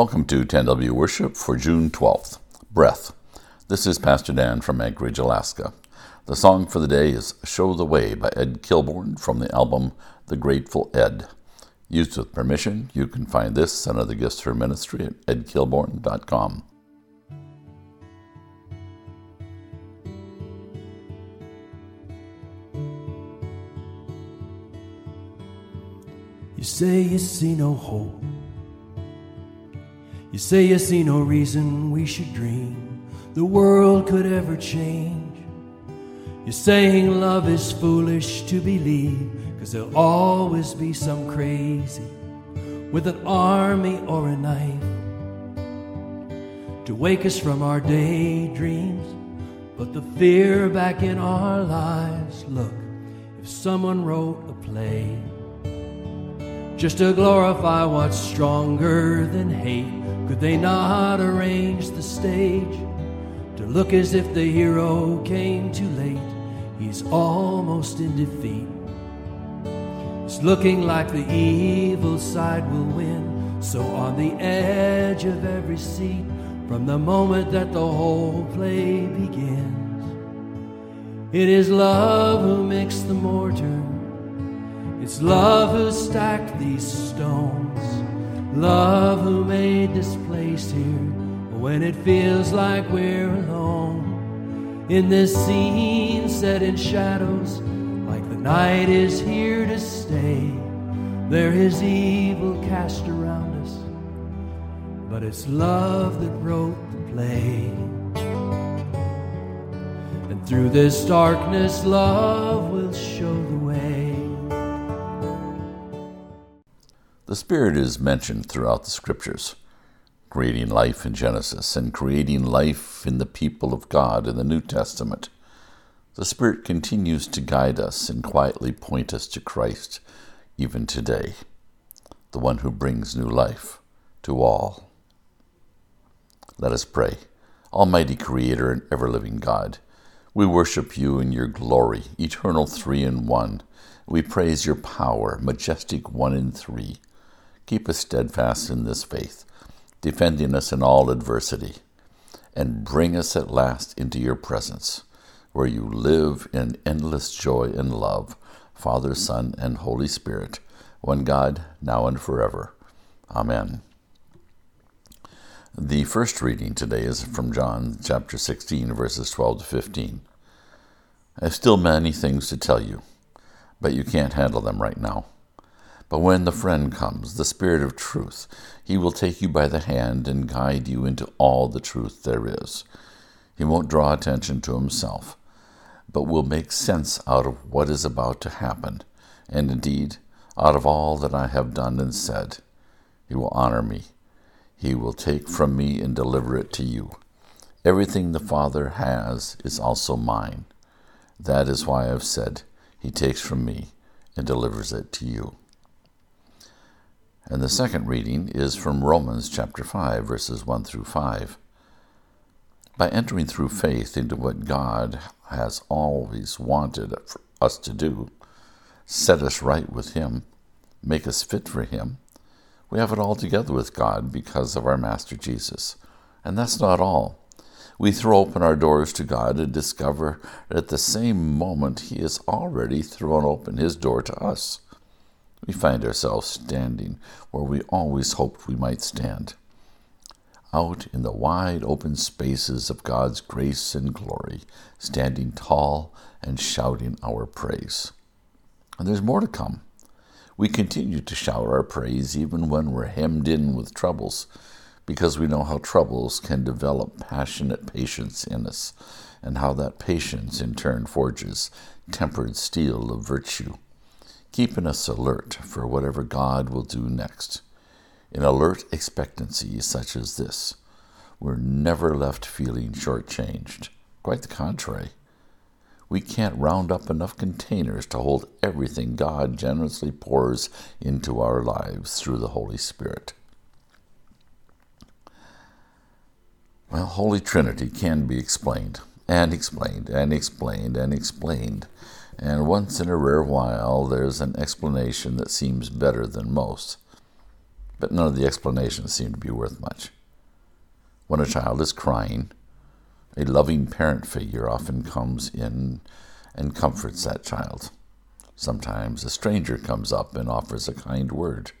Welcome to 10W Worship for June 12th. Breath. This is Pastor Dan from Anchorage, Alaska. The song for the day is Show the Way by Ed Kilbourne from the album The Grateful Ed. Used with permission, you can find this and other gifts for ministry at edkilbourne.com. You say you see no hope. Say you see no reason we should dream the world could ever change. You're saying love is foolish to believe, cause there'll always be some crazy with an army or a knife to wake us from our daydreams. But the fear back in our lives look, if someone wrote a play just to glorify what's stronger than hate. Could they not arrange the stage to look as if the hero came too late? He's almost in defeat. It's looking like the evil side will win. So, on the edge of every seat, from the moment that the whole play begins, it is love who makes the mortar it's love who stacked these stones, love who made this place here when it feels like we're alone. In this scene set in shadows, like the night is here to stay. There is evil cast around us, but it's love that wrote the play. And through this darkness, love will show the way. The Spirit is mentioned throughout the Scriptures, creating life in Genesis and creating life in the people of God in the New Testament. The Spirit continues to guide us and quietly point us to Christ even today, the one who brings new life to all. Let us pray. Almighty Creator and ever living God, we worship you in your glory, eternal three in one. We praise your power, majestic one in three. Keep us steadfast in this faith, defending us in all adversity, and bring us at last into your presence, where you live in endless joy and love, Father, Son, and Holy Spirit, one God, now and forever. Amen. The first reading today is from John chapter 16, verses 12 to 15. I have still many things to tell you, but you can't handle them right now. But when the friend comes, the Spirit of truth, he will take you by the hand and guide you into all the truth there is. He won't draw attention to himself, but will make sense out of what is about to happen, and indeed, out of all that I have done and said. He will honor me. He will take from me and deliver it to you. Everything the Father has is also mine. That is why I have said, He takes from me and delivers it to you. And the second reading is from Romans chapter 5, verses 1 through 5. By entering through faith into what God has always wanted us to do, set us right with Him, make us fit for Him, we have it all together with God because of our Master Jesus. And that's not all. We throw open our doors to God and discover that at the same moment He has already thrown open His door to us we find ourselves standing where we always hoped we might stand, out in the wide open spaces of God's grace and glory, standing tall and shouting our praise. And there's more to come. We continue to shout our praise even when we're hemmed in with troubles, because we know how troubles can develop passionate patience in us, and how that patience in turn forges tempered steel of virtue keeping us alert for whatever God will do next. In alert expectancy such as this, we're never left feeling shortchanged. Quite the contrary. We can't round up enough containers to hold everything God generously pours into our lives through the Holy Spirit. Well, Holy Trinity can be explained and explained and explained and explained and once in a rare while there's an explanation that seems better than most. but none of the explanations seem to be worth much. When a child is crying, a loving parent figure often comes in and comforts that child. Sometimes a stranger comes up and offers a kind word.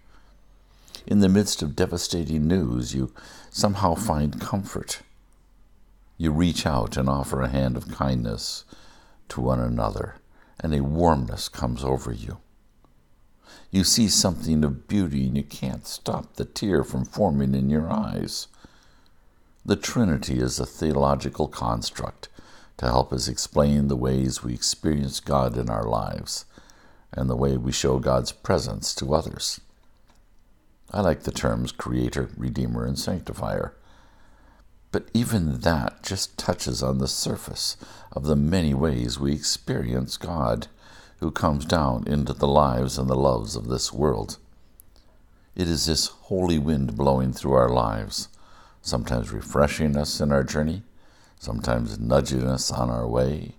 In the midst of devastating news, you somehow find comfort. You reach out and offer a hand of kindness to one another, and a warmness comes over you. You see something of beauty, and you can't stop the tear from forming in your eyes. The Trinity is a theological construct to help us explain the ways we experience God in our lives and the way we show God's presence to others. I like the terms Creator, Redeemer, and Sanctifier. But even that just touches on the surface of the many ways we experience God, who comes down into the lives and the loves of this world. It is this holy wind blowing through our lives, sometimes refreshing us in our journey, sometimes nudging us on our way,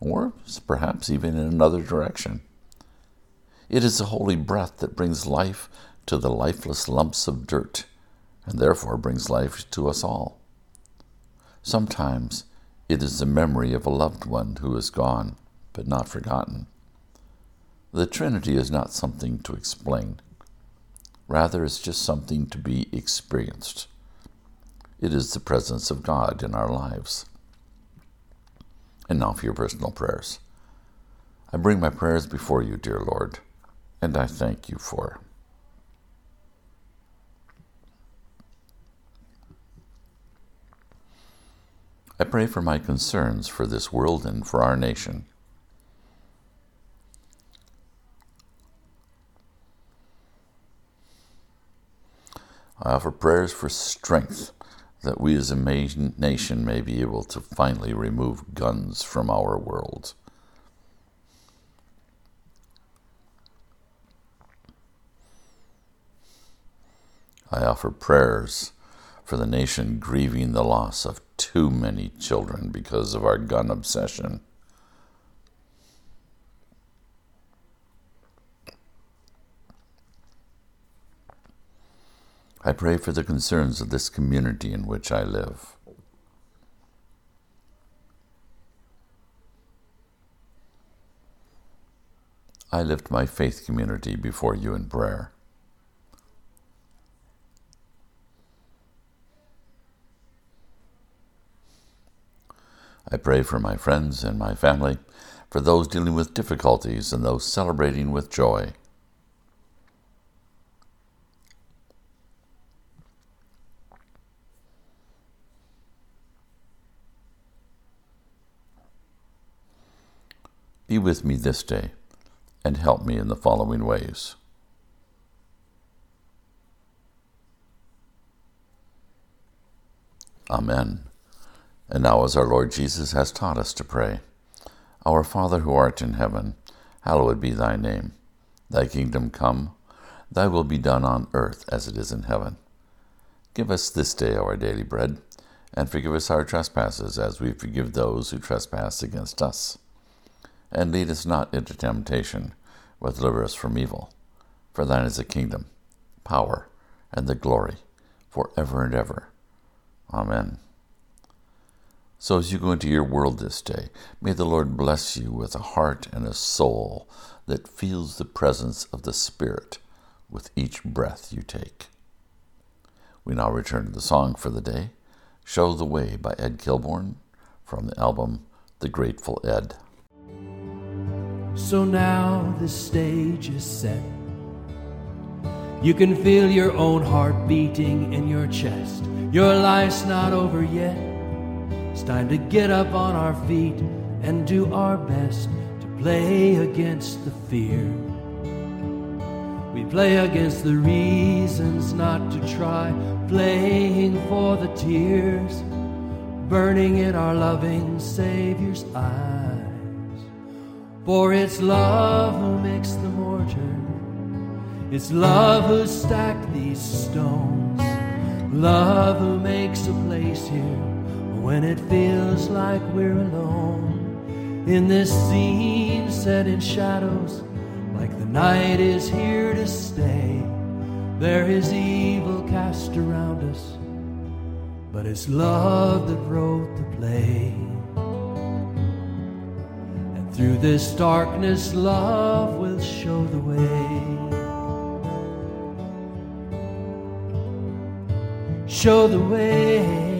or perhaps even in another direction. It is the holy breath that brings life to the lifeless lumps of dirt, and therefore brings life to us all. Sometimes it is the memory of a loved one who is gone, but not forgotten. The Trinity is not something to explain. Rather, it's just something to be experienced. It is the presence of God in our lives. And now for your personal prayers. I bring my prayers before you, dear Lord, and I thank you for. I pray for my concerns for this world and for our nation. I offer prayers for strength that we as a nation may be able to finally remove guns from our world. I offer prayers for the nation grieving the loss of too many children because of our gun obsession. I pray for the concerns of this community in which I live. I lift my faith community before you in prayer. I pray for my friends and my family, for those dealing with difficulties and those celebrating with joy. Be with me this day and help me in the following ways. Amen. And now, as our Lord Jesus has taught us to pray, Our Father who art in heaven, hallowed be thy name. Thy kingdom come, thy will be done on earth as it is in heaven. Give us this day our daily bread, and forgive us our trespasses as we forgive those who trespass against us. And lead us not into temptation, but deliver us from evil. For thine is the kingdom, power, and the glory, for ever and ever. Amen. So, as you go into your world this day, may the Lord bless you with a heart and a soul that feels the presence of the Spirit with each breath you take. We now return to the song for the day, Show the Way by Ed Kilbourne from the album The Grateful Ed. So now the stage is set. You can feel your own heart beating in your chest. Your life's not over yet. It's time to get up on our feet and do our best to play against the fear. We play against the reasons not to try, playing for the tears, burning in our loving Savior's eyes. For it's love who makes the mortar, it's love who stacked these stones, love who makes a place here when it feels like we're alone in this scene set in shadows, like the night is here to stay. There is evil cast around us, but it's love that wrote the play. And through this darkness, love will show the way. Show the way.